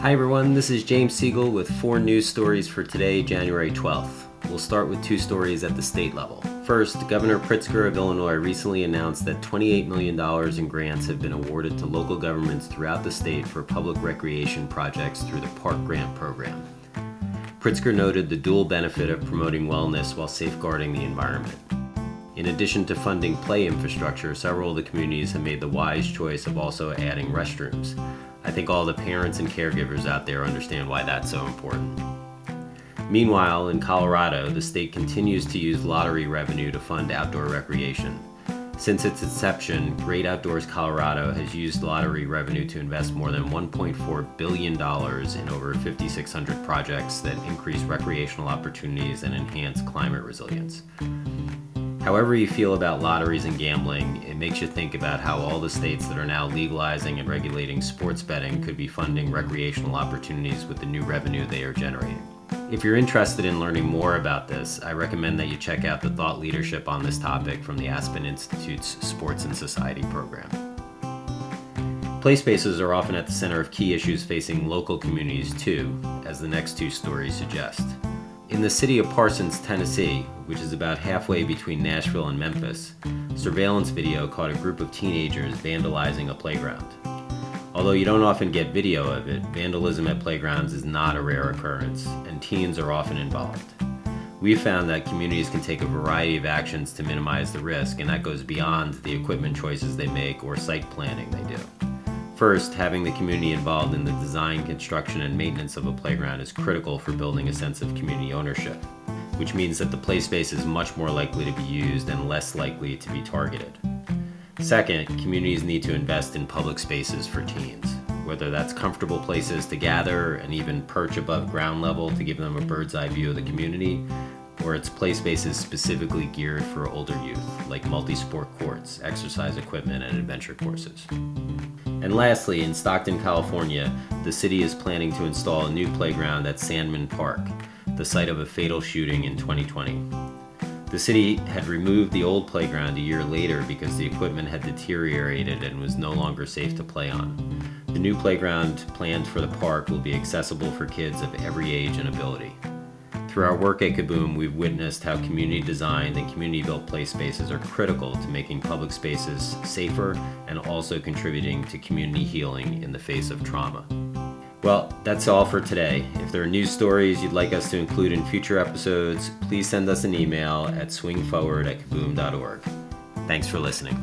Hi everyone, this is James Siegal with four news stories for today, January 12th. We'll start with two stories at the state level. First, Governor Pritzker of Illinois recently announced that $28 million in grants have been awarded to local governments throughout the state for public recreation projects through the PARC Grant Program. Pritzker noted the dual benefit of promoting wellness while safeguarding the environment. In addition to funding play infrastructure, several of the communities have made the wise choice of also adding restrooms. I think all the parents and caregivers out there understand why that's so important. Meanwhile, in Colorado, the state continues to use lottery revenue to fund outdoor recreation. Since its inception, Great Outdoors Colorado has used lottery revenue to invest more than $1.4 billion in over 5,600 projects that increase recreational opportunities and enhance climate resilience. However, you feel about lotteries and gambling, it makes you think about how all the states that are now legalizing and regulating sports betting could be funding recreational opportunities with the new revenue they are generating. If you're interested in learning more about this, I recommend that you check out the thought leadership on this topic from the Aspen Institute's Sports and Society program. Play spaces are often at the center of key issues facing local communities too, as the next two stories suggest. In the city of Parsons, Tennessee, which is about halfway between Nashville and Memphis, surveillance video caught a group of teenagers vandalizing a playground. Although you don't often get video of it, vandalism at playgrounds is not a rare occurrence, and teens are often involved. We've found that communities can take a variety of actions to minimize the risk, and that goes beyond the equipment choices they make or site planning they do. First, having the community involved in the design, construction, and maintenance of a playground is critical for building a sense of community ownership, which means that the play space is much more likely to be used and less likely to be targeted. Second, communities need to invest in public spaces for teens, whether that's comfortable places to gather and even perch above ground level to give them a bird's eye view of the community, or it's play spaces specifically geared for older youth, like multi sport courts, exercise equipment, and adventure courses. And lastly, in Stockton, California, the city is planning to install a new playground at Sandman Park, the site of a fatal shooting in 2020. The city had removed the old playground a year later because the equipment had deteriorated and was no longer safe to play on. The new playground planned for the park will be accessible for kids of every age and ability. Through our work at Kaboom, we've witnessed how community designed and community built play spaces are critical to making public spaces safer and also contributing to community healing in the face of trauma. Well, that's all for today. If there are news stories you'd like us to include in future episodes, please send us an email at swingforward at kaboom.org. Thanks for listening.